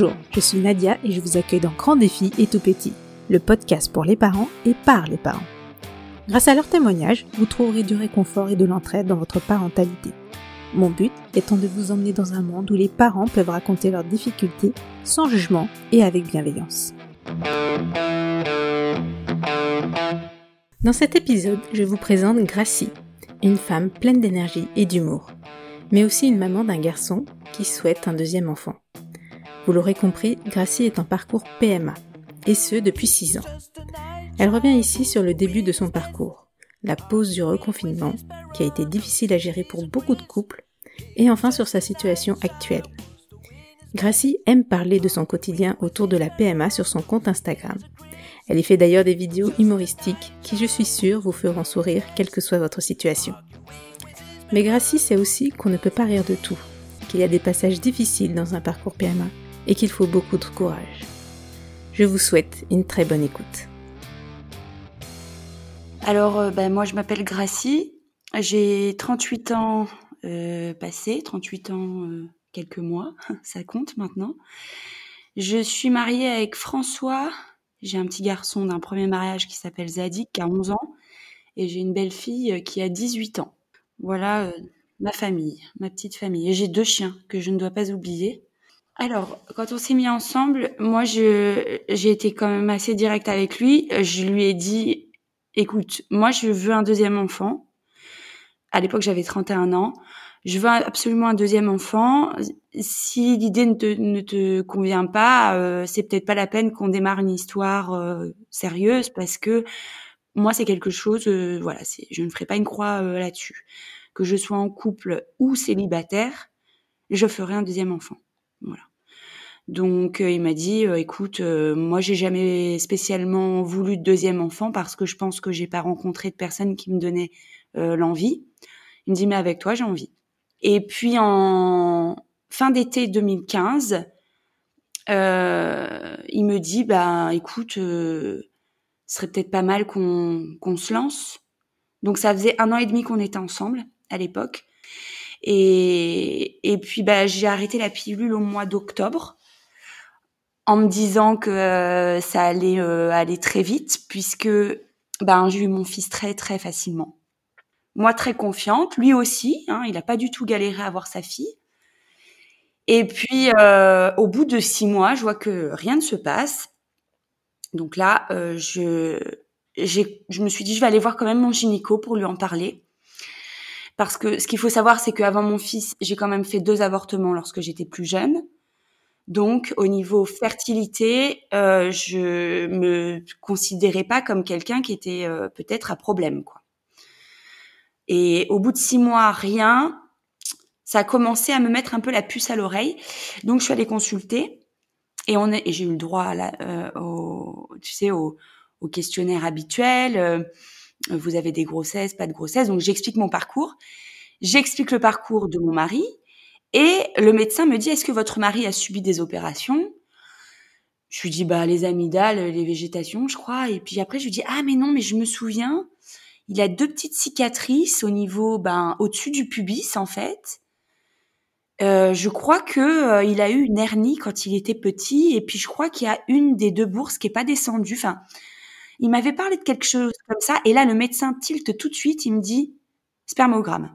Bonjour, je suis Nadia et je vous accueille dans Grand Défi et Tout Petit, le podcast pour les parents et par les parents. Grâce à leurs témoignages, vous trouverez du réconfort et de l'entraide dans votre parentalité. Mon but étant de vous emmener dans un monde où les parents peuvent raconter leurs difficultés sans jugement et avec bienveillance. Dans cet épisode, je vous présente Gracie, une femme pleine d'énergie et d'humour, mais aussi une maman d'un garçon qui souhaite un deuxième enfant. Vous l'aurez compris, Gracie est en parcours PMA, et ce depuis 6 ans. Elle revient ici sur le début de son parcours, la pause du reconfinement, qui a été difficile à gérer pour beaucoup de couples, et enfin sur sa situation actuelle. Gracie aime parler de son quotidien autour de la PMA sur son compte Instagram. Elle y fait d'ailleurs des vidéos humoristiques qui, je suis sûre, vous feront sourire quelle que soit votre situation. Mais Gracie sait aussi qu'on ne peut pas rire de tout, qu'il y a des passages difficiles dans un parcours PMA et qu'il faut beaucoup de courage. Je vous souhaite une très bonne écoute. Alors, euh, ben, moi, je m'appelle Gracie. J'ai 38 ans euh, passés, 38 ans euh, quelques mois, ça compte maintenant. Je suis mariée avec François. J'ai un petit garçon d'un premier mariage qui s'appelle Zadik, qui a 11 ans. Et j'ai une belle fille qui a 18 ans. Voilà ma famille, ma petite famille. Et j'ai deux chiens que je ne dois pas oublier. Alors, quand on s'est mis ensemble, moi, je, j'ai été quand même assez directe avec lui. Je lui ai dit, écoute, moi, je veux un deuxième enfant. À l'époque, j'avais 31 ans. Je veux absolument un deuxième enfant. Si l'idée ne te, convient pas, euh, c'est peut-être pas la peine qu'on démarre une histoire euh, sérieuse parce que moi, c'est quelque chose, euh, voilà, c'est, je ne ferai pas une croix là-dessus. Que je sois en couple ou célibataire, je ferai un deuxième enfant. Voilà. Donc euh, il m'a dit euh, écoute euh, moi j'ai jamais spécialement voulu de deuxième enfant parce que je pense que j'ai pas rencontré de personne qui me donnait l'envie. Il me dit mais avec toi j'ai envie. Et puis en fin d'été 2015 il me dit bah écoute ce serait peut-être pas mal qu'on qu'on se lance. Donc ça faisait un an et demi qu'on était ensemble à l'époque. Et, et puis bah, j'ai arrêté la pilule au mois d'octobre en me disant que euh, ça allait euh, aller très vite puisque ben j'ai eu mon fils très très facilement. Moi très confiante, lui aussi, hein, il n'a pas du tout galéré à avoir sa fille. Et puis euh, au bout de six mois, je vois que rien ne se passe. Donc là, je je me suis dit je vais aller voir quand même mon gynéco pour lui en parler. Parce que ce qu'il faut savoir, c'est qu'avant mon fils, j'ai quand même fait deux avortements lorsque j'étais plus jeune. Donc, au niveau fertilité, euh, je me considérais pas comme quelqu'un qui était euh, peut-être à problème, quoi. Et au bout de six mois, rien. Ça a commencé à me mettre un peu la puce à l'oreille. Donc, je suis allée consulter et on et j'ai eu le droit à la, euh, au, tu sais, au, questionnaire habituel euh, vous avez des grossesses, pas de grossesse. Donc j'explique mon parcours, j'explique le parcours de mon mari et le médecin me dit est-ce que votre mari a subi des opérations? Je lui dis bah les amygdales, les végétations, je crois. Et puis après je lui dis ah mais non mais je me souviens, il a deux petites cicatrices au niveau ben au-dessus du pubis en fait. Euh, je crois que euh, il a eu une hernie quand il était petit et puis je crois qu'il y a une des deux bourses qui est pas descendue. Enfin, il m'avait parlé de quelque chose comme ça, et là, le médecin tilte tout de suite, il me dit spermogramme.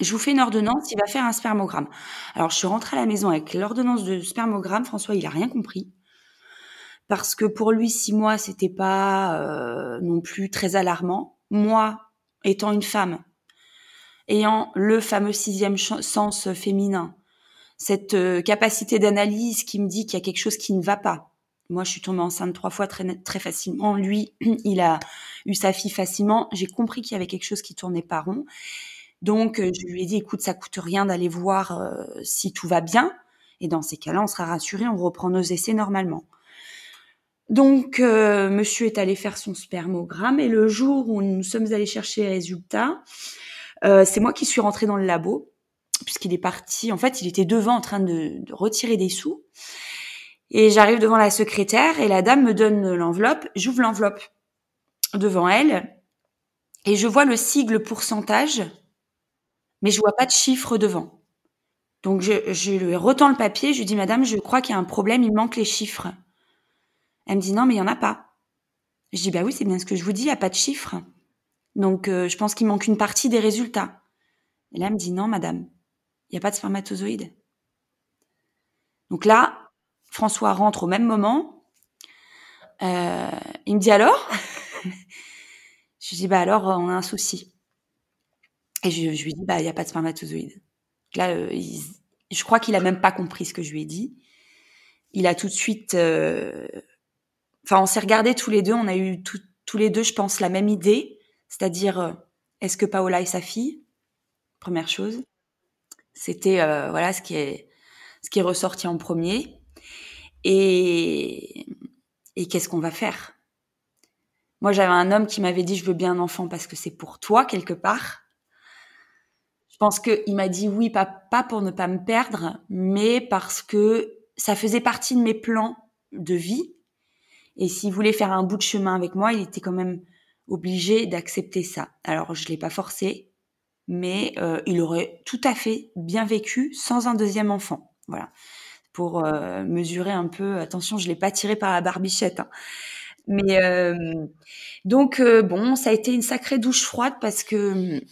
Je vous fais une ordonnance, il va faire un spermogramme. Alors, je suis rentrée à la maison avec l'ordonnance de spermogramme. François, il a rien compris. Parce que pour lui, six mois, c'était pas euh, non plus très alarmant. Moi, étant une femme, ayant le fameux sixième sens féminin, cette euh, capacité d'analyse qui me dit qu'il y a quelque chose qui ne va pas, moi, je suis tombée enceinte trois fois très, facilement. Lui, il a eu sa fille facilement. J'ai compris qu'il y avait quelque chose qui tournait pas rond. Donc, euh, je lui ai dit, écoute, ça coûte rien d'aller voir euh, si tout va bien. Et dans ces cas-là, on sera rassuré, on reprend nos essais normalement. Donc, euh, monsieur est allé faire son spermogramme et le jour où nous sommes allés chercher les résultats, c'est moi qui suis rentrée dans le labo puisqu'il est parti. En fait, il était devant en train de, de retirer des sous. Et j'arrive devant la secrétaire et la dame me donne l'enveloppe. J'ouvre l'enveloppe devant elle et je vois le sigle pourcentage, mais je vois pas de chiffre devant. Donc je, lui retends le papier, je lui dis Madame, je crois qu'il y a un problème, il manque les chiffres. Elle me dit non, mais il y en a pas. Je dis bah oui, c'est bien ce que je vous dis, il n'y a pas de chiffres. Donc euh, je pense qu'il manque une partie des résultats. Et là, elle me dit non, Madame, il n'y a pas de spermatozoïdes. Donc là, François rentre au même moment. Euh, il me dit alors? Je dis bah alors on a un souci. Et je, lui dis bah il n'y a pas de spermatozoïdes. Là, euh, je crois qu'il a même pas compris ce que je lui ai dit. Il a tout de suite, euh, enfin on s'est regardé tous les deux, on a eu tous les deux, je pense, la même idée, c'est-à-dire euh, est-ce que Paola est sa fille? Première chose. C'était voilà ce qui est ce qui est ressorti en premier. Et, et qu'est-ce qu'on va faire? Moi, j'avais un homme qui m'avait dit je veux bien un enfant parce que c'est pour toi quelque part. Je pense qu'il m'a dit oui, pas, pour ne pas me perdre, mais parce que ça faisait partie de mes plans de vie. Et s'il voulait faire un bout de chemin avec moi, il était quand même obligé d'accepter ça. Alors, je l'ai pas forcé, mais euh, il aurait tout à fait bien vécu sans un deuxième enfant. Voilà pour euh, mesurer un peu. Attention, je l'ai pas tiré par la barbichette. Hein. Mais euh, donc bon, ça a été une sacrée douche froide parce que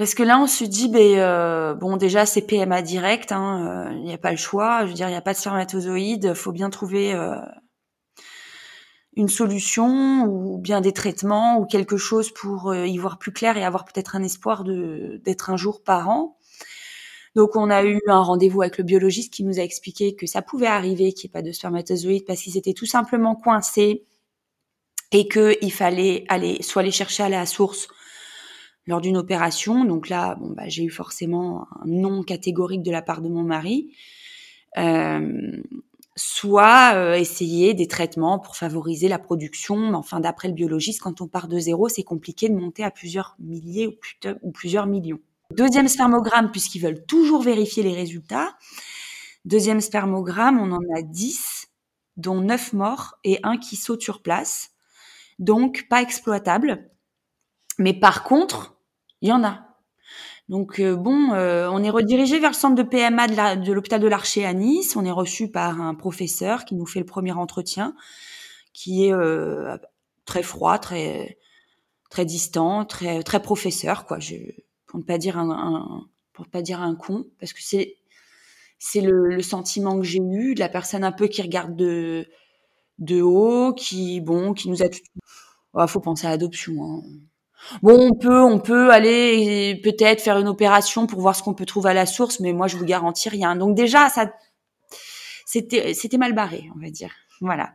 parce que là on se dit ben bon déjà c'est PMA direct, hein, il n'y a pas le choix. Je veux dire, il n'y a pas de spermatozoïdes, faut bien trouver une solution ou bien des traitements ou quelque chose pour y voir plus clair et avoir peut-être un espoir de d'être un jour parent. Donc on a eu un rendez-vous avec le biologiste qui nous a expliqué que ça pouvait arriver qu'il n'y ait pas de spermatozoïdes parce qu'ils étaient tout simplement coincés et qu'il fallait aller soit les chercher à la source lors d'une opération. Donc là, bon bah j'ai eu forcément un non catégorique de la part de mon mari. Euh, soit euh, essayer des traitements pour favoriser la production. Mais enfin, d'après le biologiste, quand on part de zéro, c'est compliqué de monter à plusieurs milliers ou plusieurs millions. Deuxième spermogramme, puisqu'ils veulent toujours vérifier les résultats. Deuxième spermogramme, on en a 10, dont 9 morts et un qui saute sur place. Donc, pas exploitable. Mais par contre, il y en a. Donc euh, bon, euh, on est redirigé vers le centre de PMA de l'hôpital de l'Archer à Nice. On est reçu par un professeur qui nous fait le premier entretien, qui est euh, très froid, très très distant, très très professeur quoi. Pour ne pas dire un, pour pas dire un con, parce que c'est c'est le, sentiment que j'ai eu de la personne un peu qui regarde de de haut, qui bon, qui nous a. Oh, faut penser à l'adoption. Hein. Bon, on peut, on peut aller peut-être faire une opération pour voir ce qu'on peut trouver à la source, mais moi je vous garantis rien. Donc déjà, ça, c'était, c'était mal barré, on va dire. Voilà.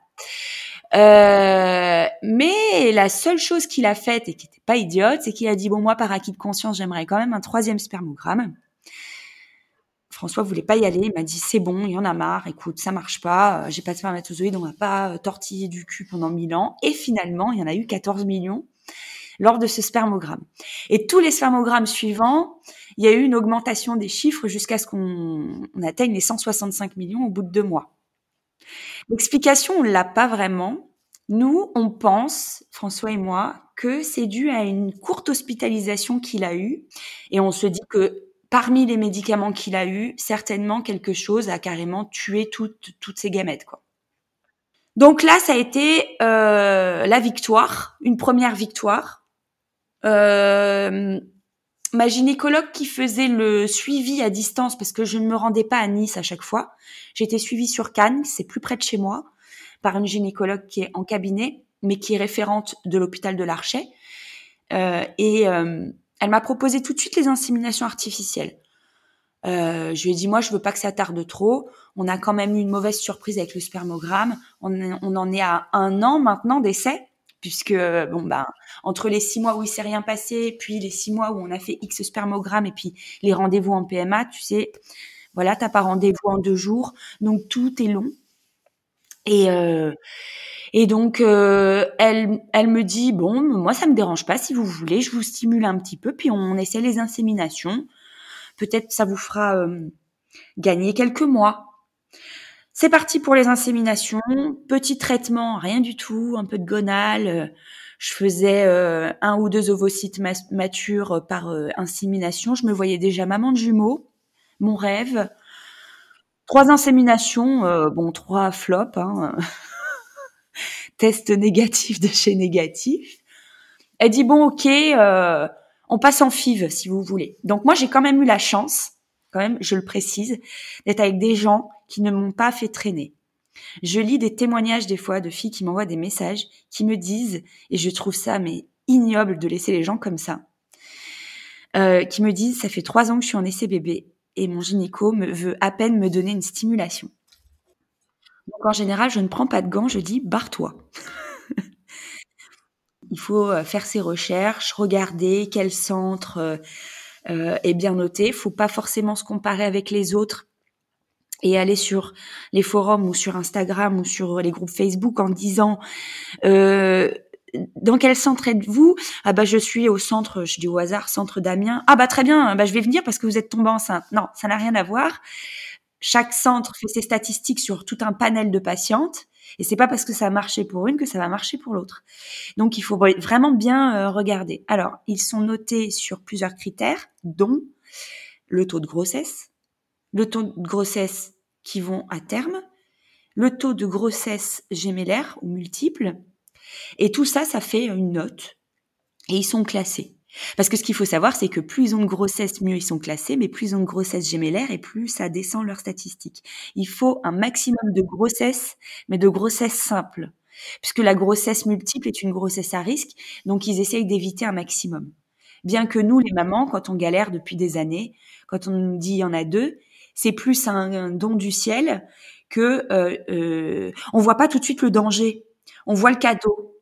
Euh, mais la seule chose qu'il a faite et qui n'était pas idiote, c'est qu'il a dit bon moi par acquis de conscience j'aimerais quand même un troisième spermogramme. François voulait pas y aller, il m'a dit c'est bon, il y en a marre, écoute ça marche pas, euh, j'ai pas de spermatozoïdes, on va pas euh, tortiller du cul pendant mille ans. Et finalement il y en a eu 14 millions lors de ce spermogramme. Et tous les spermogrammes suivants, il y a eu une augmentation des chiffres jusqu'à ce qu'on atteigne les 165 millions au bout de deux mois. L'explication, on l'a pas vraiment. Nous, on pense, François et moi, que c'est dû à une courte hospitalisation qu'il a eue. Et on se dit que parmi les médicaments qu'il a eus, certainement quelque chose a carrément tué toutes, toutes ces gamètes. Quoi. Donc là, ça a été euh, la victoire, une première victoire. Euh, ma gynécologue qui faisait le suivi à distance, parce que je ne me rendais pas à Nice à chaque fois, j'étais suivie sur Cannes, c'est plus près de chez moi, par une gynécologue qui est en cabinet, mais qui est référente de l'hôpital de l'Archet. Euh, et euh, elle m'a proposé tout de suite les inséminations artificielles. Euh, je lui ai dit, moi, je veux pas que ça tarde trop. On a quand même eu une mauvaise surprise avec le spermogramme. On, on en est à un an maintenant d'essai puisque bon ben entre les six mois où il s'est rien passé, puis les six mois où on a fait X spermogramme et puis les rendez-vous en PMA, tu sais, voilà, t'as pas rendez-vous en deux jours, donc tout est long. Et euh, et donc euh, elle elle me dit bon moi ça me dérange pas si vous voulez, je vous stimule un petit peu puis on essaie les inséminations. Peut-être ça vous fera euh, gagner quelques mois. C'est parti pour les inséminations. Petit traitement, rien du tout, un peu de gonal, euh, Je faisais un ou deux ovocytes matures par insémination. Je me voyais déjà maman de jumeaux, mon rêve. Trois inséminations, bon, trois flops. Hein. Test négatif de chez négatif. Elle dit bon, ok, euh, on passe en FIV si vous voulez. Donc moi j'ai quand même eu la chance, quand même, je le précise, d'être avec des gens qui ne m'ont pas fait traîner. Je lis des témoignages des fois de filles qui m'envoient des messages, qui me disent, et je trouve ça mais ignoble de laisser les gens comme ça, euh, qui me disent ça fait trois ans que je suis en essai bébé et mon gynéco me veut à peine me donner une stimulation. Donc en général, je ne prends pas de gants, je dis barre-toi. Il faut euh, faire ses recherches, regarder quel centre euh, est bien noté. Faut pas forcément se comparer avec les autres et aller sur les forums ou sur Instagram ou sur les groupes Facebook en disant dans quel centre êtes-vous? Ah bah je suis au centre, je dis au hasard, centre d'Amiens. Ah bah très bien, bah je vais venir parce que vous êtes tombée enceinte. Non, ça n'a rien à voir. Chaque centre fait ses statistiques sur tout un panel de patientes et c'est pas parce que ça a marché pour une que ça va marcher pour l'autre. Donc il faut vraiment bien euh, regarder. Alors, ils sont notés sur plusieurs critères, dont le taux de grossesse, le taux de grossesse qui vont à terme, le taux de grossesse gémellaire ou multiple. Et tout ça, ça fait une note. Et ils sont classés. Parce que ce qu'il faut savoir, c'est que plus ils ont de grossesse, mieux ils sont classés, mais plus ils ont de grossesse gémellaire et plus ça descend leurs statistiques. Il faut un maximum de grossesse, mais de grossesse simple. Puisque la grossesse multiple est une grossesse à risque, donc ils essayent d'éviter un maximum. Bien que nous, les mamans, quand on galère depuis des années, quand on nous dit il y en a deux, c'est plus un, don du ciel que euh, euh, on voit pas tout de suite le danger. On voit le cadeau.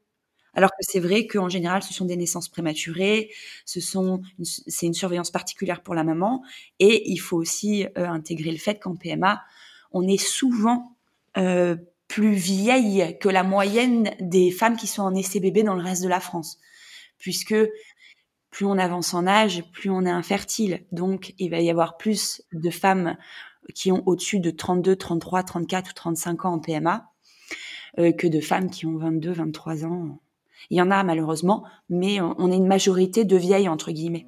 Alors que c'est vrai qu'en général, ce sont des naissances prématurées, ce sont, c'est une surveillance particulière pour la maman, et il faut aussi euh, intégrer le fait qu'en PMA, on est souvent euh, plus vieille que la moyenne des femmes qui sont en essai dans le reste de la France, puisque plus on avance en âge, plus on est infertile. Donc, il va y avoir plus de femmes qui ont au-dessus de 32, 33, 34 ou 35 ans en PMA euh, que de femmes qui ont 22, 23 ans il y en a malheureusement, mais on est une majorité de vieilles entre guillemets.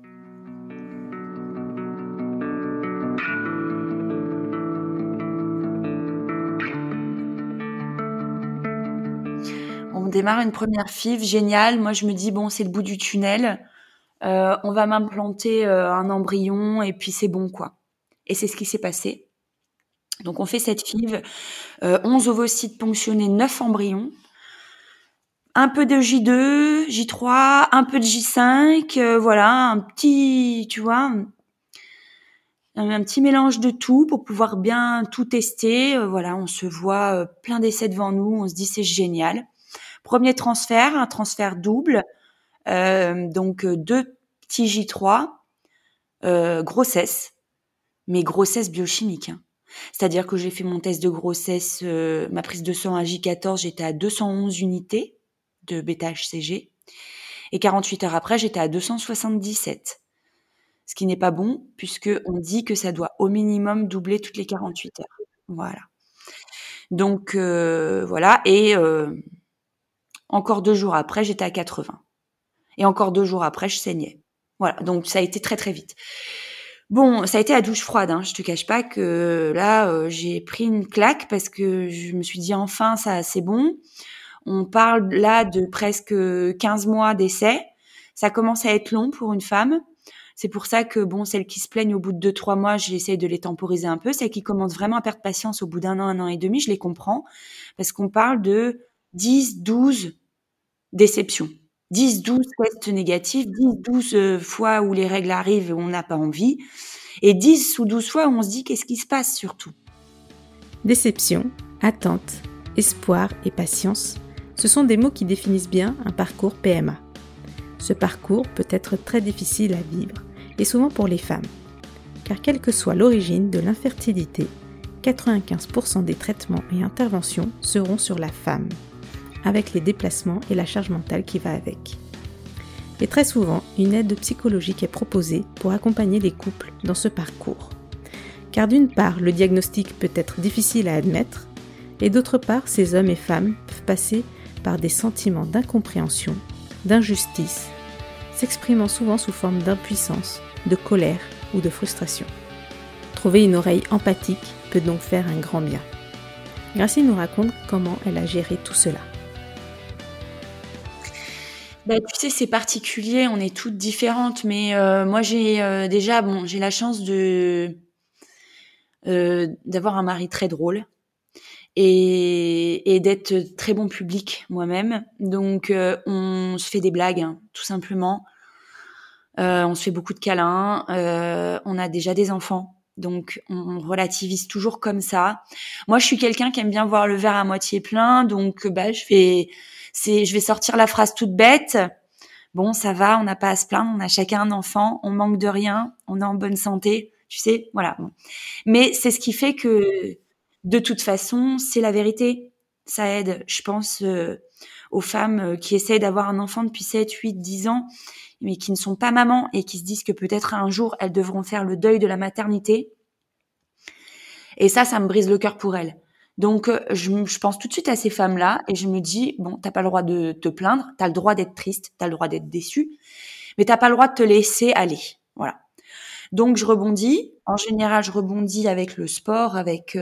On démarre une première FIV, génial. Moi, je me dis, bon, c'est le bout du tunnel. Euh, on va m'implanter euh, un embryon et puis c'est bon, quoi. Et c'est ce qui s'est passé. Donc, on fait cette FIV, 11 euh, ovocytes ponctionnés, 9 embryons un peu de J2, J3, un peu de J5, euh, voilà, un petit, tu vois, un, petit mélange de tout pour pouvoir bien tout tester. Euh, voilà, on se voit euh, plein d'essais devant nous, on se dit c'est génial. Premier transfert, un transfert double, donc deux petits J3, grossesse, mais grossesse biochimique. Hein. C'est-à-dire que j'ai fait mon test de grossesse, ma prise de sang à J14, j'étais à 211 unités de bêta-HCG. Et 48 heures après, j'étais à 277. Ce qui n'est pas bon, puisque on dit que ça doit au minimum doubler toutes les 48 heures. Voilà. Donc, euh, voilà. Et euh, encore deux jours après, j'étais à 80. Et encore deux jours après, je saignais. Voilà. Donc, ça a été très, très vite. Bon, ça a été à douche froide. Hein. Je te cache pas que là, euh, j'ai pris une claque parce que je me suis dit enfin, ça, c'est bon. On parle là de presque 15 mois d'essai. Ça commence à être long pour une femme. C'est pour ça que bon, celles qui se plaignent au bout de 2-3 mois, j'essaie de les temporiser un peu. Celles qui commencent vraiment à perdre patience au bout d'un an, un an et demi, je les comprends. Parce qu'on parle de 10, 12 déceptions. 10, 12 tests négatifs, 10, 12 euh, fois où les règles arrivent et on n'a pas envie. Et 10 ou 12 fois où on se dit qu'est-ce qui se passe surtout? Déception, attente, espoir et patience ce sont des mots qui définissent bien un parcours PMA. Ce parcours peut être très difficile à vivre, et souvent pour les femmes, car quelle que soit l'origine de l'infertilité, 95% des traitements et interventions seront sur la femme, avec les déplacements et la charge mentale qui va avec. Et très souvent, une aide psychologique est proposée pour accompagner les couples dans ce parcours. Car d'une part, le diagnostic peut être difficile à admettre, et d'autre part, ces hommes et femmes peuvent passer par des sentiments d'incompréhension, d'injustice, s'exprimant souvent sous forme d'impuissance, de colère ou de frustration. Trouver une oreille empathique peut donc faire un grand bien. Gracie nous raconte comment elle a géré tout cela. Bah, tu sais, c'est particulier, on est toutes différentes, mais euh, moi j'ai euh, déjà, bon, j'ai la chance de euh, d'avoir un mari très drôle et, et d'être très bon public moi-même. Donc on se fait des blagues, hein, tout simplement. on se fait beaucoup de câlins. on a déjà des enfants, donc on relativise toujours comme ça. Moi, je suis quelqu'un qui aime bien voir le verre à moitié plein, donc bah je fais c'est je vais sortir la phrase toute bête. Bon, ça va, on n'a pas à se plaindre, on a chacun un enfant, on manque de rien, on est en bonne santé, tu sais, voilà. Mais c'est ce qui fait que de toute façon, c'est la vérité. Ça aide, je pense, euh, aux femmes euh, qui essaient d'avoir un enfant depuis 7, 8, 10 ans, mais qui ne sont pas mamans et qui se disent que peut-être un jour, elles devront faire le deuil de la maternité. Et ça, ça me brise le cœur pour elles. Donc, euh, je, pense tout de suite à ces femmes-là et je me dis, bon, t'as pas le droit de te plaindre, t'as le droit d'être triste, t'as le droit d'être déçu, mais t'as pas le droit de te laisser aller. Voilà. Donc, je rebondis. En général, je rebondis avec le sport, avec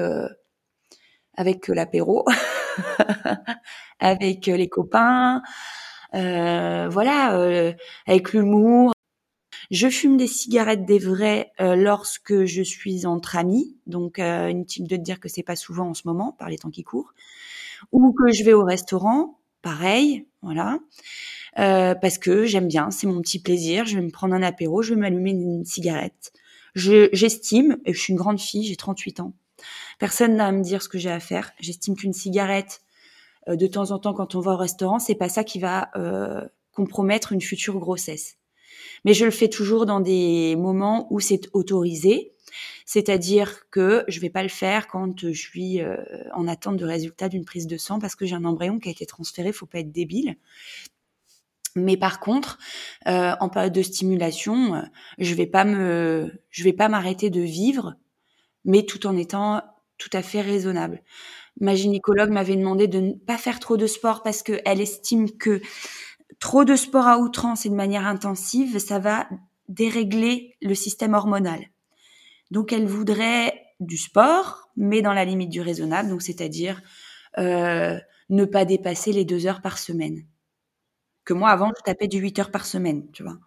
avec l'apéro, avec les copains, euh, voilà, avec l'humour, je fume des cigarettes des vrais euh, lorsque je suis entre amis, donc euh, inutile de dire que c'est pas souvent en ce moment par les temps qui courent, ou que je vais au restaurant, pareil, voilà, euh, parce que j'aime bien, c'est mon petit plaisir. Je vais me prendre un apéro, je vais m'allumer une cigarette. j'estime, et je suis une grande fille, j'ai 38 ans. Personne n'a à me dire ce que j'ai à faire. J'estime qu'une cigarette euh, de temps en temps quand on va au restaurant, c'est pas ça qui va euh, compromettre une future grossesse mais je le fais toujours dans des moments où c'est autorisé. C'est-à-dire que je vais pas le faire quand je suis euh, en attente de résultat d'une prise de sang parce que j'ai un embryon qui a été transféré, faut pas être débile. Mais par contre, en période de stimulation, je vais pas me, je vais pas m'arrêter de vivre, mais tout en étant tout à fait raisonnable. Ma gynécologue m'avait demandé de ne pas faire trop de sport parce qu'elle estime que trop de sport à outrance et de manière intensive, ça va dérégler le système hormonal. Donc elle voudrait du sport, mais dans la limite du raisonnable, c'est-à-dire euh, ne pas dépasser les deux heures par semaine. Que moi avant je tapais du 8 heures par semaine, tu vois.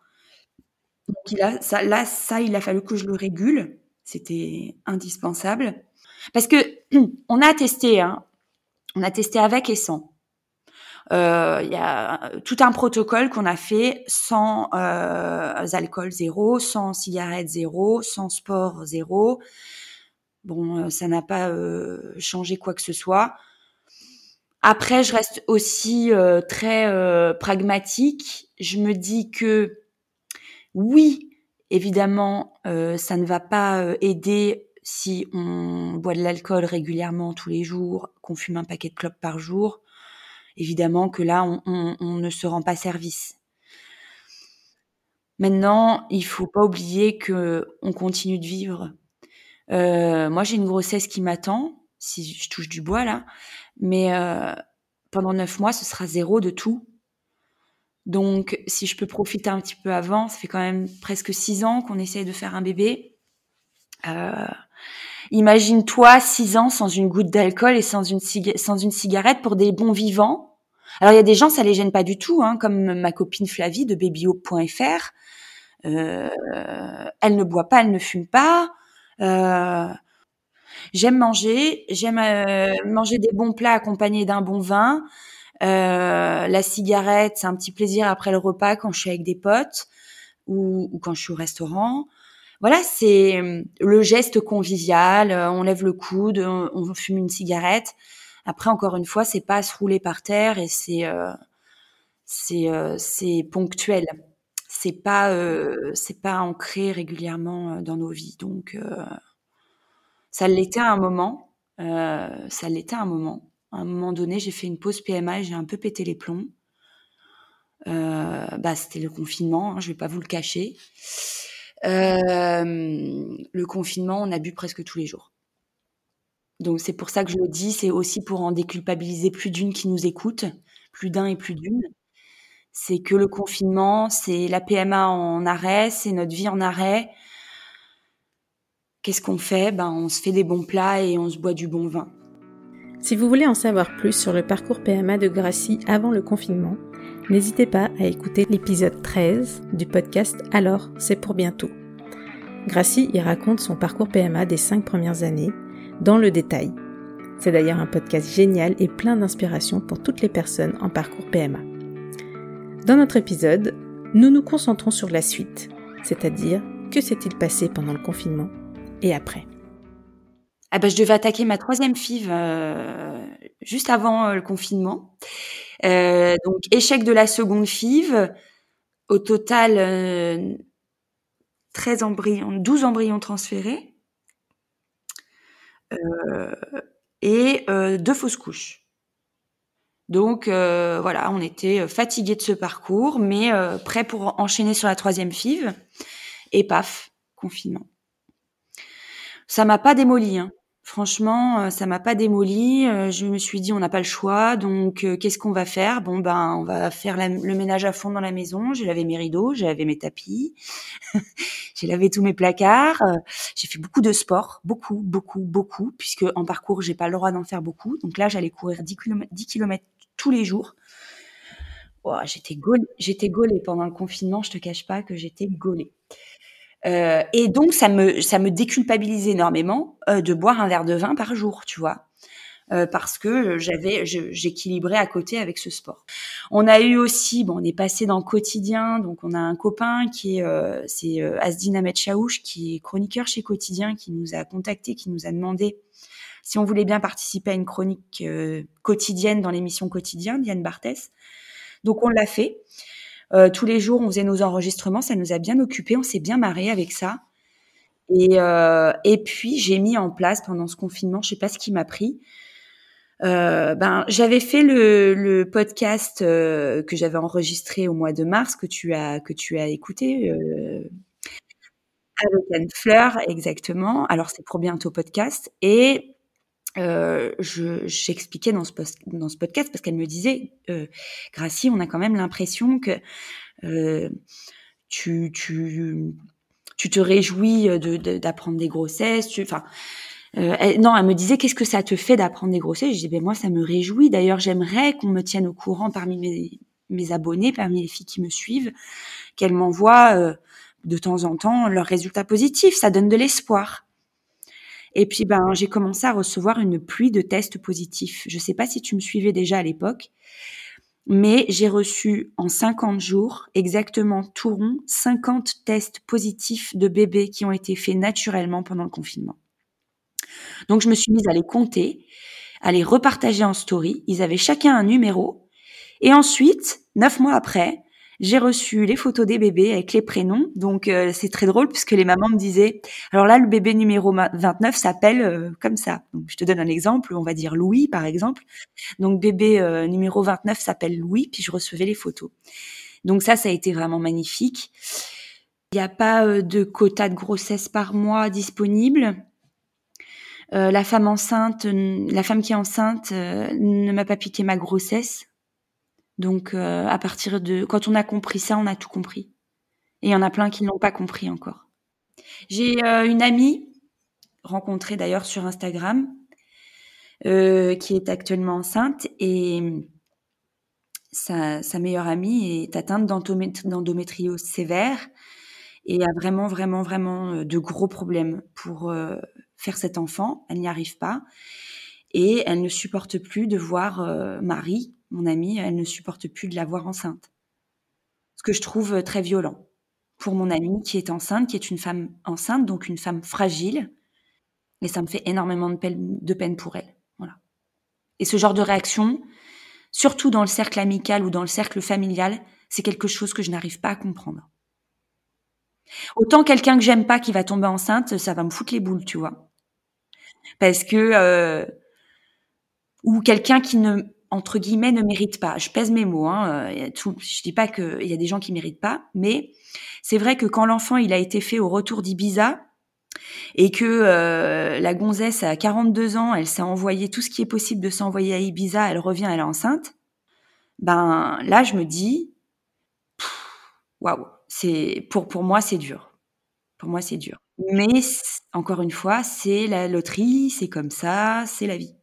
Donc là, ça, il a fallu que je le régule. C'était indispensable. Parce que on a testé, hein, on a testé avec et sans. Euh, il y a tout un protocole qu'on a fait sans euh, alcool zéro, sans cigarette zéro, sans sport zéro. Bon, euh, ça n'a pas euh, changé quoi que ce soit. Après, je reste aussi euh, très pragmatique. Je me dis que oui, évidemment, ça ne va pas aider si on boit de l'alcool régulièrement tous les jours, qu'on fume un paquet de clopes par jour évidemment que là, on, ne se rend pas service. Maintenant, il faut pas oublier que on continue de vivre. Euh, moi, j'ai une grossesse qui m'attend, si je touche du bois là, mais euh, pendant neuf mois, ce sera zéro de tout. Donc, si je peux profiter un petit peu avant, ça fait quand même presque six ans qu'on essaye de faire un bébé. Euh, Imagine-toi six ans sans une goutte d'alcool et sans une, cigarette pour des bons vivants. Alors il y a des gens, ça les gêne pas du tout, hein, comme ma copine Flavie de babyhope.fr. Euh, elle ne boit pas, elle ne fume pas. Euh, j'aime manger, j'aime euh, manger des bons plats accompagnés d'un bon vin. Euh, la cigarette, c'est un petit plaisir après le repas quand je suis avec des potes ou, quand je suis au restaurant voilà, c'est euh, le geste convivial. Euh, on lève le coude, on, fume une cigarette. Après, encore une fois, c'est pas se rouler par terre et c'est c'est c'est ponctuel. C'est pas c'est pas ancré régulièrement dans nos vies. Donc ça l'était à un moment. ça l'était à un moment. À un moment donné, j'ai fait une pause PMA et j'ai un peu pété les plombs. bah, c'était le confinement, hein, je vais pas vous le cacher. Euh, le confinement, on a bu presque tous les jours. Donc c'est pour ça que je le dis, c'est aussi pour en déculpabiliser plus d'une qui nous écoute, plus d'un et plus d'une. C'est que le confinement, c'est la PMA en arrêt, c'est notre vie en arrêt. Qu'est-ce qu'on fait? Ben, on se fait des bons plats et on se boit du bon vin. Si vous voulez en savoir plus sur le parcours PMA de Gracie avant le confinement, n'hésitez pas à écouter l'épisode 13 du podcast Alors, c'est pour bientôt. Gracie y raconte son parcours PMA des cinq premières années, dans le détail. C'est d'ailleurs un podcast génial et plein d'inspiration pour toutes les personnes en parcours PMA. Dans notre épisode, nous nous concentrons sur la suite, c'est-à-dire que s'est-il passé pendant le confinement et après. Ah ben, je devais attaquer ma troisième FIV euh, juste avant euh, le confinement. Euh, donc échec de la seconde FIV. Au total, 13 embryons, 12 embryons transférés euh, et euh, deux fausses couches. Donc euh, voilà, on était fatigués de ce parcours, mais prêts pour enchaîner sur la troisième FIV. Et paf, confinement. Ça m'a pas démoli. Hein. Franchement, euh, ça m'a pas démoli. Euh, je me suis dit, on n'a pas le choix, donc euh, qu'est-ce qu'on va faire? Bon ben, on va faire le ménage à fond dans la maison. J'ai lavé mes rideaux, j'ai lavé mes tapis, j'ai lavé tous mes placards. J'ai fait beaucoup de sport, beaucoup, beaucoup, beaucoup, puisque en parcours, j'ai pas le droit d'en faire beaucoup. Donc là, j'allais courir 10 km, 10 km tous les jours. j'étais gaulée, j'étais gaulée pendant le confinement. Je te cache pas que j'étais gaulée. Euh, et donc ça me ça me déculpabilise énormément euh, de boire un verre de vin par jour, tu vois. Euh, parce que j'avais j'équilibrais à côté avec ce sport. On a eu aussi bon on est passé dans quotidien donc on a un copain qui est c'est Asdin Ahmed Chaouch qui est chroniqueur chez Quotidien qui nous a contacté qui nous a demandé si on voulait bien participer à une chronique quotidienne dans l'émission quotidien d'Yann Barthès. Donc on l'a fait. Euh, tous les jours, on faisait nos enregistrements, ça nous a bien occupés, on s'est bien marré avec ça. Et, euh, et puis j'ai mis en place pendant ce confinement, je sais pas ce qui m'a pris. Euh, ben j'avais fait le, podcast que j'avais enregistré au mois de mars que tu as écouté avec Anne Fleur exactement. Alors c'est pour bientôt podcast et euh, j'expliquais dans ce, dans ce podcast parce qu'elle me disait, euh, Gracie, on a quand même l'impression que euh, tu, tu, tu te réjouis d'apprendre de, des grossesses. Enfin, euh, non, elle me disait qu'est-ce que ça te fait d'apprendre des grossesses? Je dis ben moi ça me réjouit. D'ailleurs j'aimerais qu'on me tienne au courant parmi mes, mes abonnés, parmi les filles qui me suivent, qu'elles m'envoient euh, de temps en temps leurs résultats positifs. Ça donne de l'espoir. Et puis, ben, j'ai commencé à recevoir une pluie de tests positifs. Je ne sais pas si tu me suivais déjà à l'époque, mais j'ai reçu en 50 jours, exactement tout rond, 50 tests positifs de bébés qui ont été faits naturellement pendant le confinement. Donc, je me suis mise à les compter, à les repartager en story. Ils avaient chacun un numéro. Et ensuite, neuf mois après, j'ai reçu les photos des bébés avec les prénoms. Donc euh, c'est très drôle puisque les mamans me disaient alors là le bébé numéro 29 s'appelle euh, comme ça. Donc je te donne un exemple, on va dire Louis par exemple. Donc bébé euh, numéro 29 s'appelle Louis puis je recevais les photos. Donc ça ça a été vraiment magnifique. Il n'y a pas de quota de grossesse par mois disponible. la femme enceinte, la femme qui est enceinte ne m'a pas piqué ma grossesse. Donc euh, à partir de quand on a compris ça, on a tout compris. Et il y en a plein qui n'ont pas compris encore. J'ai euh, une amie rencontrée d'ailleurs sur Instagram euh, qui est actuellement enceinte et sa, sa meilleure amie est atteinte d'endométriose sévère et a vraiment vraiment vraiment de gros problèmes pour faire cet enfant. Elle n'y arrive pas et elle ne supporte plus de voir Marie mon amie, elle ne supporte plus de la voir enceinte. Ce que je trouve euh, très violent pour mon amie qui est enceinte, qui est une femme enceinte, donc une femme fragile. Et ça me fait énormément de peine, pour elle. Voilà. Et ce genre de réaction, surtout dans le cercle amical ou dans le cercle familial, c'est quelque chose que je n'arrive pas à comprendre. Autant quelqu'un que j'aime pas qui va tomber enceinte, ça va me foutre les boules, tu vois. Parce que euh, ou quelqu'un qui ne entre guillemets, ne mérite pas. Je pèse mes mots. Hein. Euh, tout, je dis pas qu'il y a des gens qui méritent pas, mais c'est vrai que quand l'enfant il a été fait au retour d'Ibiza et que euh, la gonzesse à 42 ans, elle s'est envoyé tout ce qui est possible de s'envoyer à Ibiza, elle revient, elle est enceinte. Ben là, je me dis, waouh, c'est pour pour moi c'est dur. Pour moi c'est dur. Mais encore une fois, c'est la loterie, c'est comme ça, c'est la vie.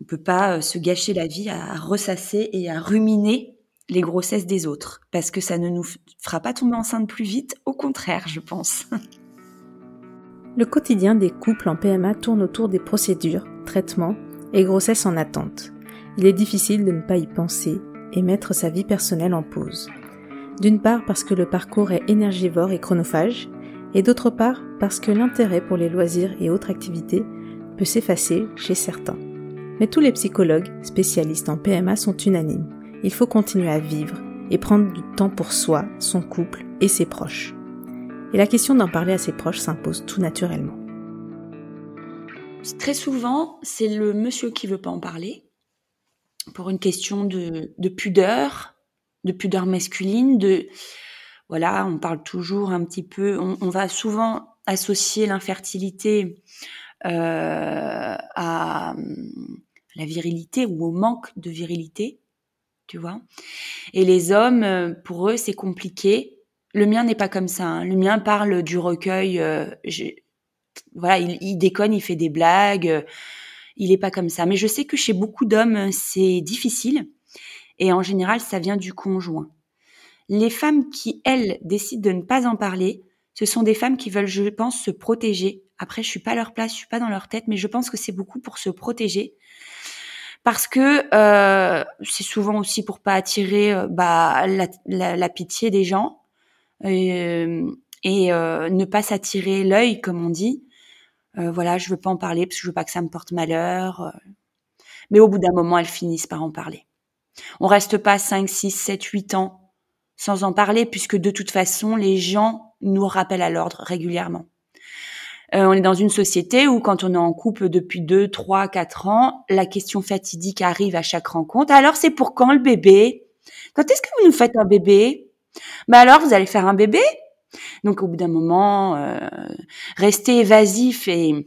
On peut pas se gâcher la vie à ressasser et à ruminer les grossesses des autres, parce que ça ne nous fera pas tomber enceinte plus vite, au contraire, je pense. Le quotidien des couples en PMA tourne autour des procédures, traitements et grossesses en attente. Il est difficile de ne pas y penser et mettre sa vie personnelle en pause. D'une part parce que le parcours est énergivore et chronophage, et d'autre part parce que l'intérêt pour les loisirs et autres activités peut s'effacer chez certains. Mais tous les psychologues spécialistes en PMA sont unanimes. Il faut continuer à vivre et prendre du temps pour soi, son couple et ses proches et la question d'en parler à ses proches s'impose tout naturellement. Très souvent, c'est le monsieur qui veut pas en parler pour une question de, pudeur, de pudeur masculine, de voilà, on parle toujours un petit peu, on, va souvent associer l'infertilité à la virilité ou au manque de virilité, tu vois. Et les hommes, pour eux, c'est compliqué le mien n'est pas comme ça. Hein. Le mien parle du recueil. Euh, voilà, il, déconne, il fait des blagues. Euh, il est pas comme ça. Mais je sais que chez beaucoup d'hommes, c'est difficile. Et en général, ça vient du conjoint. Les femmes qui, elles, décident de ne pas en parler, ce sont des femmes qui veulent, je pense, se protéger. Après, je suis pas à leur place, je suis pas dans leur tête, mais je pense que c'est beaucoup pour se protéger. Parce que euh, c'est souvent aussi pour pas attirer bah, la pitié des gens euh, et euh, ne pas s'attirer l'œil, comme on dit. Euh, voilà, je veux pas en parler parce que je veux pas que ça me porte malheur. Mais au bout d'un moment, elles finissent par en parler. On reste pas 5, 6, 7, 8 ans sans en parler puisque de toute façon, les gens nous rappellent à l'ordre régulièrement. Euh, on est dans une société où quand on est en couple depuis 2, 3, 4 ans, la question fatidique arrive à chaque rencontre. Alors c'est pour quand le bébé? Quand est-ce que vous nous faites un bébé? Bah alors, vous allez faire un bébé? Donc au bout d'un moment, euh, rester évasif et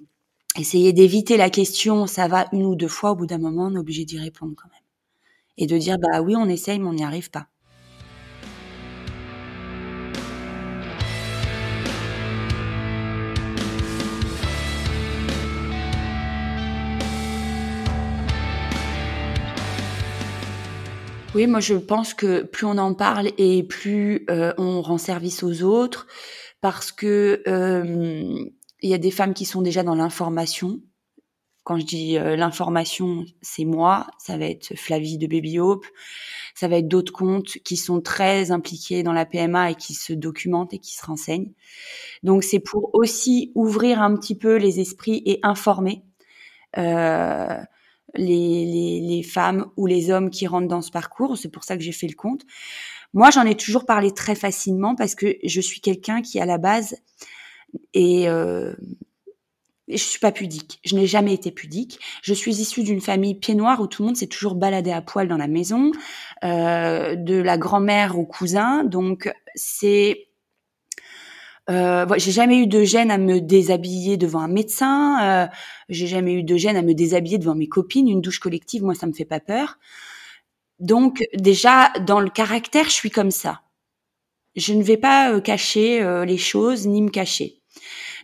essayer d'éviter la question, ça va une ou deux fois, au bout d'un moment, on est obligé d'y répondre quand même. Et de dire, bah oui, on essaye, mais on n'y arrive pas. Oui, moi je pense que plus on en parle et plus euh, on rend service aux autres, parce que euh, il y a des femmes qui sont déjà dans l'information. Quand je dis euh, l'information, c'est moi, ça va être Flavie de Baby Hope, ça va être d'autres comptes qui sont très impliqués dans la PMA et qui se documentent et qui se renseignent. Donc c'est pour aussi ouvrir un petit peu les esprits et informer. Euh, les, les, femmes ou les hommes qui rentrent dans ce parcours. C'est pour ça que j'ai fait le compte. Moi, j'en ai toujours parlé très facilement parce que je suis quelqu'un qui, à la base, et euh, je suis pas pudique. Je n'ai jamais été pudique. Je suis issue d'une famille pied noir où tout le monde s'est toujours baladé à poil dans la maison, euh, de la grand-mère au cousin. Donc c'est euh, j'ai jamais eu de gêne à me déshabiller devant un médecin. Euh, j'ai jamais eu de gêne à me déshabiller devant mes copines. Une douche collective, moi, ça me fait pas peur. Donc déjà, dans le caractère, je suis comme ça. Je ne vais pas euh, cacher euh, les choses ni me cacher.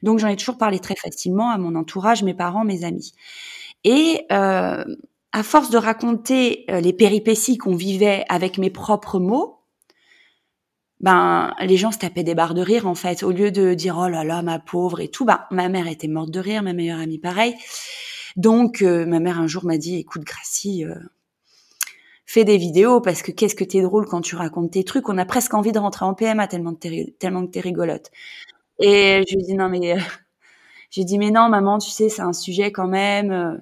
Donc j'en ai toujours parlé très facilement à mon entourage, mes parents, mes amis. Et euh, à force de raconter les péripéties qu'on vivait avec mes propres mots, ben les gens se tapaient des barres de rire en fait. Au lieu de dire oh là là ma pauvre et tout ben ma mère était morte de rire ma meilleure amie pareil. Donc euh, ma mère un jour m'a dit écoute Gracie euh, fais des vidéos parce que qu'est-ce que t'es drôle quand tu racontes tes trucs. On a presque envie de rentrer en PMA tellement que tellement que t'es rigolote. Et je lui dis non mais euh, j'ai dit mais non maman tu sais c'est un sujet quand même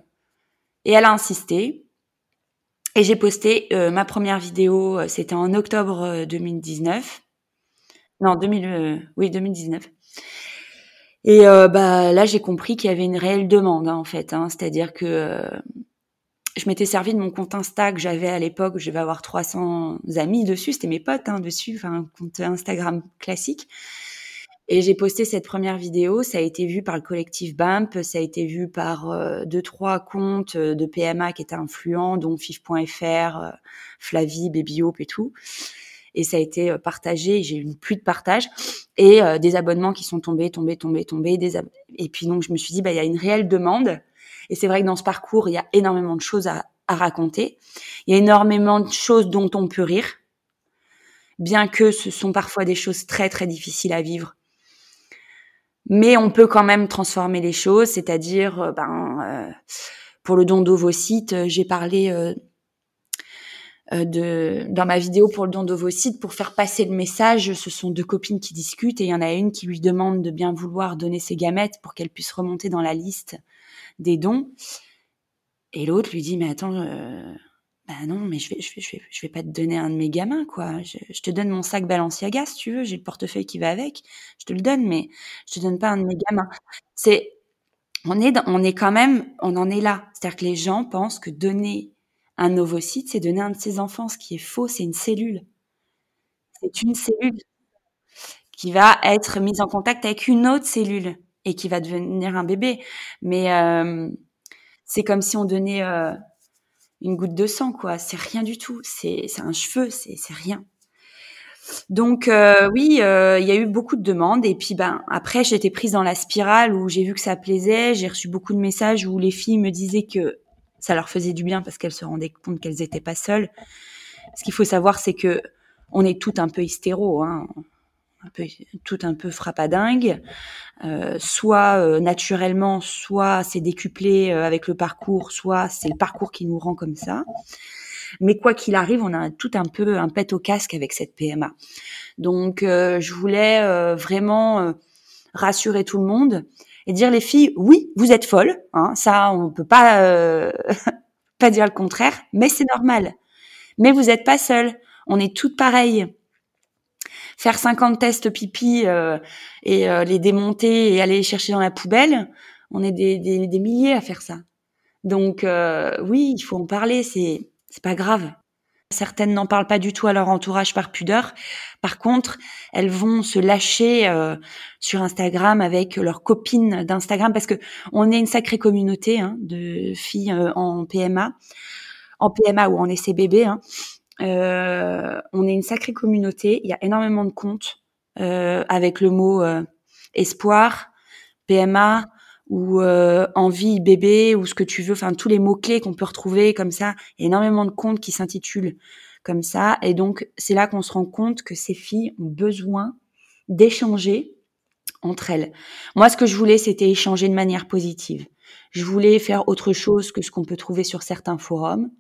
et elle a insisté. Et j'ai posté ma première vidéo, c'était en octobre 2019. Non, 2000, euh, oui, 2019. Et euh, bah là, j'ai compris qu'il y avait une réelle demande hein, en fait. Hein, C'est-à-dire que euh, je m'étais servi de mon compte Insta que j'avais à l'époque. Je vais avoir 300 amis dessus. C'était mes potes hein, dessus, enfin un compte Instagram classique. Et j'ai posté cette première vidéo. Ça a été vu par le collectif BAMP. Ça a été vu par euh, deux trois comptes de PMA qui étaient influents, dont Fif.fr, Flavie, Baby Hope et tout. Et ça a été partagé. J'ai eu une pluie de partage et des abonnements qui sont tombés, tombés, tombés, tombés. Et puis donc je me suis dit, bah il y a une réelle demande. Et c'est vrai que dans ce parcours, il y a énormément de choses à, à raconter. Il y a énormément de choses dont on peut rire, bien que ce sont parfois des choses très très difficiles à vivre. Mais on peut quand même transformer les choses, c'est-à-dire, ben, pour le don d'ovocytes, j'ai parlé euh, de dans ma vidéo pour le don d'ovocytes pour faire passer le message. Ce sont deux copines qui discutent et il y en a une qui lui demande de bien vouloir donner ses gamètes pour qu'elle puisse remonter dans la liste des dons. Et l'autre lui dit mais attends, euh, bah non mais je vais, je vais je vais je vais pas te donner un de mes gamins quoi. Je, je te donne mon sac Balenciaga si tu veux. J'ai le portefeuille qui va avec. Je te le donne mais je te donne pas un de mes gamins. C'est on est on est quand même on en est là. C'est-à-dire que les gens pensent que donner un ovocyte, c'est donner un de ses enfants, ce qui est faux, c'est une cellule. C'est une cellule qui va être mise en contact avec une autre cellule et qui va devenir un bébé. Mais euh, c'est comme si on donnait euh, une goutte de sang, quoi. C'est rien du tout. C'est un cheveu, c'est rien. Donc euh, oui, il y a eu beaucoup de demandes et puis ben après j'étais prise dans la spirale où j'ai vu que ça plaisait, j'ai reçu beaucoup de messages où les filles me disaient que ça leur faisait du bien parce qu'elles se rendaient compte qu'elles n'étaient pas seules. Ce qu'il faut savoir, c'est que on est tout un peu hystéro, hein, un peu, tout un peu frappadingue, euh, soit euh, naturellement, soit c'est décuplé euh, avec le parcours, soit c'est le parcours qui nous rend comme ça. Mais quoi qu'il arrive, on a tout un peu un pet au casque avec cette PMA. Donc, je voulais vraiment rassurer tout le monde et dire les filles, oui, vous êtes folles, hein, ça on peut pas euh, pas dire le contraire, mais c'est normal. Mais vous n'êtes pas seules, on est toutes pareilles. Faire 50 tests pipi euh, et euh, les démonter et aller les chercher dans la poubelle, on est des, des, des milliers à faire ça. Donc oui, il faut en parler, c'est c'est pas grave. Certaines n'en parlent pas du tout à leur entourage par pudeur. Par contre, elles vont se lâcher euh, sur Instagram avec leurs copines d'Instagram parce que on est une sacrée communauté hein, de filles euh, en PMA, en PMA ou en bébé. Hein. Euh, on est une sacrée communauté. Il y a énormément de comptes avec le mot espoir, PMA, ou euh, envie bébé ou ce que tu veux, enfin tous les mots clés qu'on peut retrouver comme ça, énormément de comptes qui s'intitulent comme ça et donc c'est là qu'on se rend compte que ces filles ont besoin d'échanger entre elles. Moi ce que je voulais c'était échanger de manière positive. Je voulais faire autre chose que ce qu'on peut trouver sur certains forums.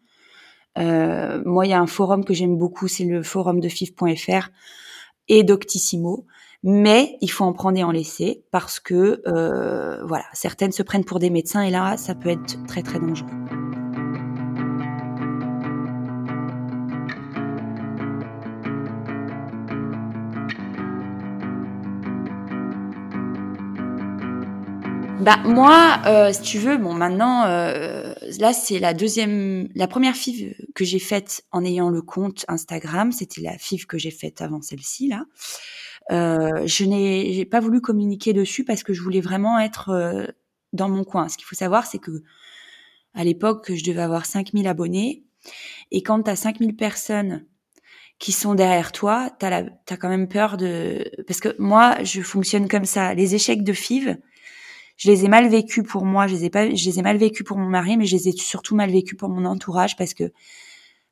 Euh, moi il y a un forum que j'aime beaucoup, c'est le forum de fif.fr et Doctissimo mais il faut en prendre et en laisser parce que euh, voilà, certaines se prennent pour des médecins et là, ça peut être très très dangereux. Bah moi, euh, si tu veux, bon maintenant, euh, là c'est la deuxième, la première FIV que j'ai faite en ayant le compte Instagram, c'était la FIV que j'ai faite avant celle-ci là. Euh, je n'ai pas voulu communiquer dessus parce que je voulais vraiment être euh, dans mon coin. Ce qu'il faut savoir, c'est que à l'époque, je devais avoir 5000 abonnés. Et quand tu as 5000 personnes qui sont derrière toi, tu as, quand même peur de... Parce que moi, je fonctionne comme ça. Les échecs de FIV, je les ai mal vécus pour moi, je les ai, pas, je les ai mal vécus pour mon mari, mais je les ai surtout mal vécus pour mon entourage parce que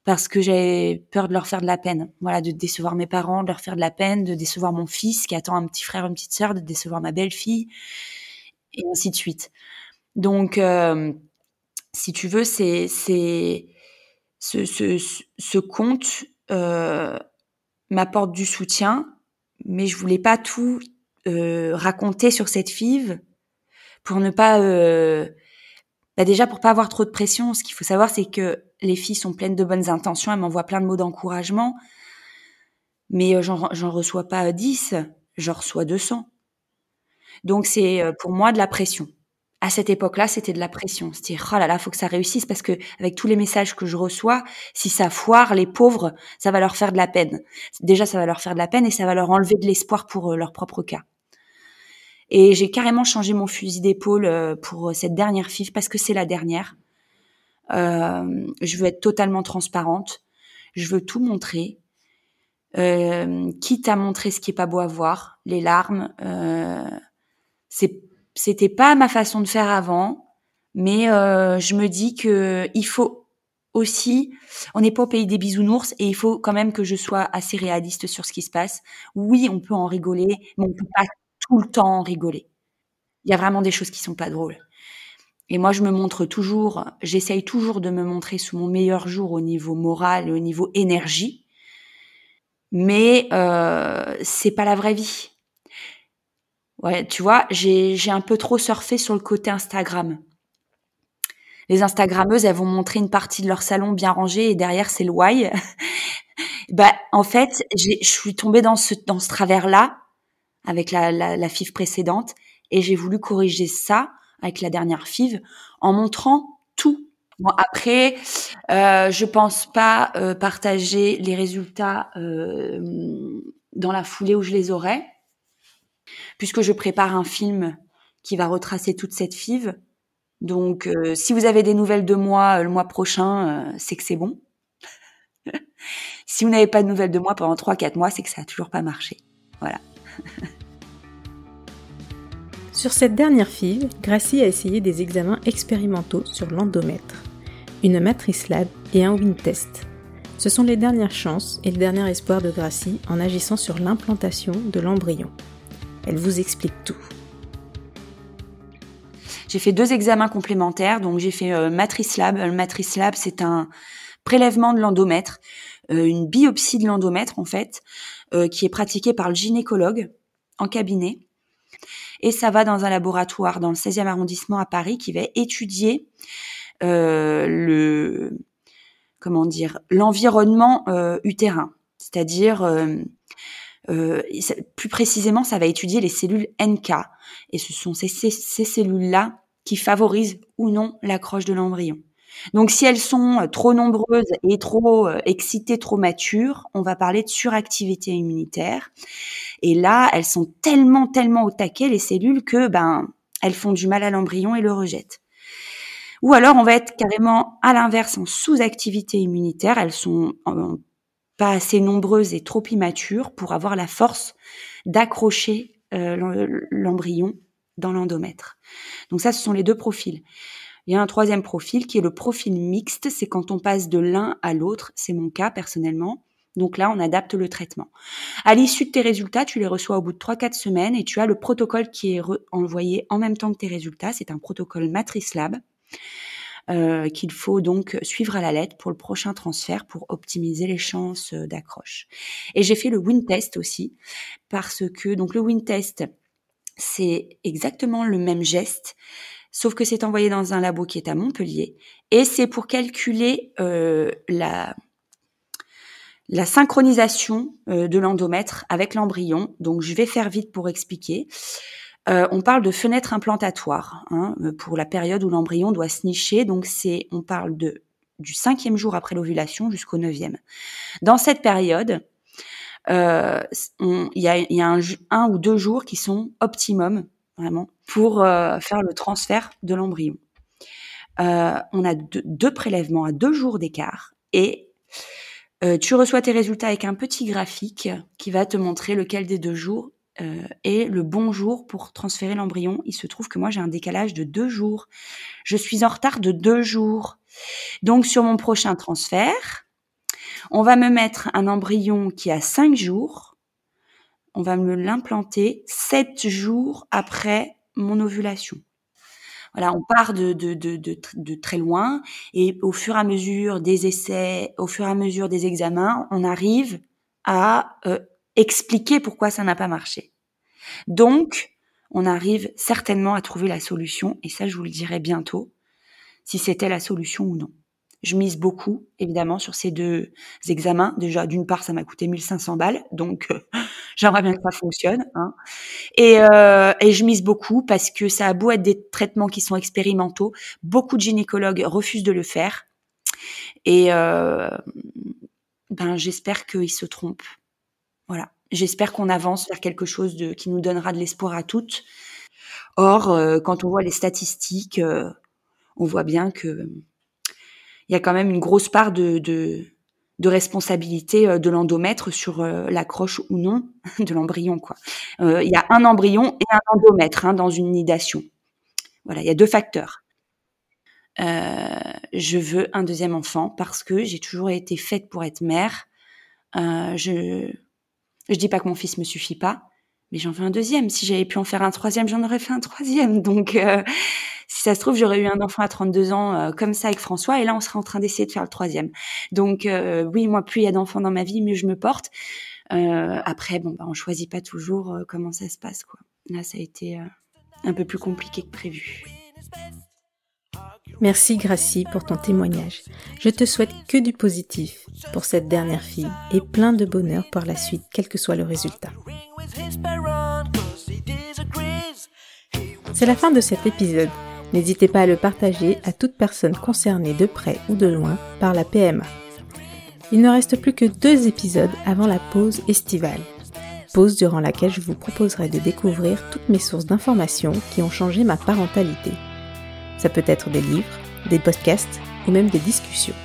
parce que j'avais peur de leur faire de la peine. Voilà, de décevoir mes parents, de leur faire de la peine, de décevoir mon fils qui attend un petit frère, une petite sœur, de décevoir ma belle-fille, et ainsi de suite. Donc, euh, si tu veux, c'est ce, ce, ce compte euh, m'apporte du soutien, mais je voulais pas tout euh, raconter sur cette five pour ne pas bah déjà pour pas avoir trop de pression, ce qu'il faut savoir c'est que les filles sont pleines de bonnes intentions, elles m'envoient plein de mots d'encouragement, mais euh, j'en reçois pas 10, j'en reçois 200. Donc c'est euh, pour moi de la pression. À cette époque-là, c'était de la pression. C'était oh là là, faut que ça réussisse parce que avec tous les messages que je reçois, si ça foire, les pauvres, ça va leur faire de la peine. Déjà, ça va leur faire de la peine et ça va leur enlever de l'espoir pour euh, leur propre cas. Et j'ai carrément changé mon fusil d'épaule euh, pour cette dernière FIF parce que c'est la dernière. Euh, je veux être totalement transparente. Je veux tout montrer. euh, quitte à montrer ce qui est pas beau à voir, les larmes. Euh, c'était pas ma façon de faire avant, mais euh, je me dis que il faut aussi, on n'est pas au pays des bisounours et il faut quand même que je sois assez réaliste sur ce qui se passe. Oui, on peut en rigoler, mais on peut pas tout le temps rigoler. Il y a vraiment des choses qui sont pas drôles. Et moi, je me montre toujours, j'essaye toujours de me montrer sous mon meilleur jour au niveau moral, au niveau énergie. Mais euh, c'est pas la vraie vie. Ouais, tu vois, j'ai un peu trop surfé sur le côté Instagram. Les Instagrammeuses, elles vont montrer une partie de leur salon bien rangé et derrière c'est le why. bah en fait, je suis tombée dans ce dans ce travers là avec la la, FIV précédente et j'ai voulu corriger ça avec la dernière FIV en montrant tout. Bon après, euh, je pense pas euh, partager les résultats euh, dans la foulée où je les aurai, puisque je prépare un film qui va retracer toute cette FIV. Donc, euh, si vous avez des nouvelles de moi le mois prochain, c'est que c'est bon. si vous n'avez pas de nouvelles de moi pendant 3-4 mois, c'est que ça a toujours pas marché. Voilà. Sur cette dernière fille, Gracie a essayé des examens expérimentaux sur l'endomètre, une matrice lab et un wind test. Ce sont les dernières chances et le dernier espoir de Gracie en agissant sur l'implantation de l'embryon. Elle vous explique tout. J'ai fait deux examens complémentaires, donc j'ai fait euh, matrice lab. Le matrice lab, c'est un prélèvement de l'endomètre, euh, une biopsie de l'endomètre en fait, euh, qui est pratiquée par le gynécologue en cabinet et ça va dans un laboratoire dans le 16e arrondissement à Paris qui va étudier euh, le comment dire l'environnement euh, utérin, c'est-à-dire euh, euh, plus précisément, ça va étudier les cellules NK et ce sont ces, cellules-là qui favorisent ou non l'accroche de l'embryon. Donc si elles sont euh, trop nombreuses et trop euh, excitées, trop matures, on va parler de suractivité immunitaire. Et là, elles sont tellement, tellement au taquet, les cellules, que ben, elles font du mal à l'embryon et le rejettent. Ou alors, on va être carrément à l'inverse en sous-activité immunitaire. Elles sont pas assez nombreuses et trop immatures pour avoir la force d'accrocher euh, l'embryon dans l'endomètre. Donc ça, ce sont les deux profils. Il y a un troisième profil qui est le profil mixte, c'est quand on passe de l'un à l'autre, c'est mon cas personnellement. Donc là, on adapte le traitement. À l'issue de tes résultats, tu les reçois au bout de 3-4 semaines et tu as le protocole qui est envoyé en même temps que tes résultats. C'est un protocole Matrice Lab euh, qu'il faut donc suivre à la lettre pour le prochain transfert pour optimiser les chances euh, d'accroche. Et j'ai fait le win test aussi parce que donc le win test, c'est exactement le même geste sauf que c'est envoyé dans un labo qui est à Montpellier, et c'est pour calculer euh, la, la synchronisation euh, de l'endomètre avec l'embryon. Donc je vais faire vite pour expliquer. Euh, on parle de fenêtre implantatoire hein, pour la période où l'embryon doit se nicher. Donc c'est, on parle de du cinquième jour après l'ovulation jusqu'au neuvième. Dans cette période, il y a, un, ou deux jours qui sont optimum vraiment, pour euh, faire le transfert de l'embryon. Euh, on a deux, prélèvements à deux jours d'écart et euh, tu reçois tes résultats avec un petit graphique qui va te montrer lequel des deux jours est le bon jour pour transférer l'embryon. Il se trouve que moi j'ai un décalage de deux jours. Je suis en retard de deux jours. Donc sur mon prochain transfert, on va me mettre un embryon qui a cinq jours on va me l'implanter sept jours après mon ovulation. Voilà, on part de, de, de, très loin et au fur et à mesure des essais, au fur et à mesure des examens, on arrive à euh, expliquer pourquoi ça n'a pas marché. Donc, on arrive certainement à trouver la solution et ça, je vous le dirai bientôt, si c'était la solution ou non. Je mise beaucoup, évidemment, sur ces deux examens. Déjà, d'une part, ça m'a coûté 1500 balles, donc euh, j'aimerais bien que ça fonctionne. Hein. Et, euh, et je mise beaucoup parce que ça a beau être des traitements qui sont expérimentaux, beaucoup de gynécologues refusent de le faire. Et euh, ben, j'espère qu'ils se trompent. Voilà. J'espère qu'on avance vers quelque chose qui nous donnera de l'espoir à toutes. Or, quand on voit les statistiques, on voit bien que il y a quand même une grosse part de, responsabilité de l'endomètre sur l'accroche ou non de l'embryon. Quoi. Il y a un embryon et un endomètre hein, dans une nidation. Voilà, il y a deux facteurs. je veux un deuxième enfant parce que j'ai toujours été faite pour être mère. je je dis pas que mon fils me suffit pas, mais j'en veux un deuxième. Si j'avais pu en faire un troisième, j'en aurais fait un troisième. Donc, euh, si ça se trouve, j'aurais eu un enfant à 32 ans euh, comme ça avec François, et là, on serait en train d'essayer de faire le troisième. Donc, euh, oui, moi, plus il y a d'enfants dans ma vie, mieux je me porte. après, bon, bah, on choisit pas toujours comment ça se passe, quoi. Là, ça a été un peu plus compliqué que prévu. Merci Gracie pour ton témoignage. Je te souhaite que du positif pour cette dernière fille et plein de bonheur par la suite, quel que soit le résultat. C'est la fin de cet épisode. N'hésitez pas à le partager à toute personne concernée de près ou de loin par la PMA. Il ne reste plus que deux épisodes avant la pause estivale. Pause durant laquelle je vous proposerai de découvrir toutes mes sources d'informations qui ont changé ma parentalité. Ça peut être des livres, des podcasts ou même des discussions.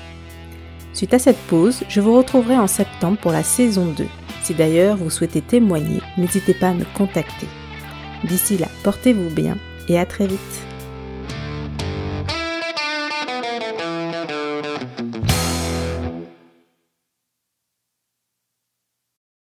Suite à cette pause, je vous retrouverai en septembre pour la saison 2. Si d'ailleurs vous souhaitez témoigner, n'hésitez pas à me contacter. D'ici là, portez-vous bien et à très vite.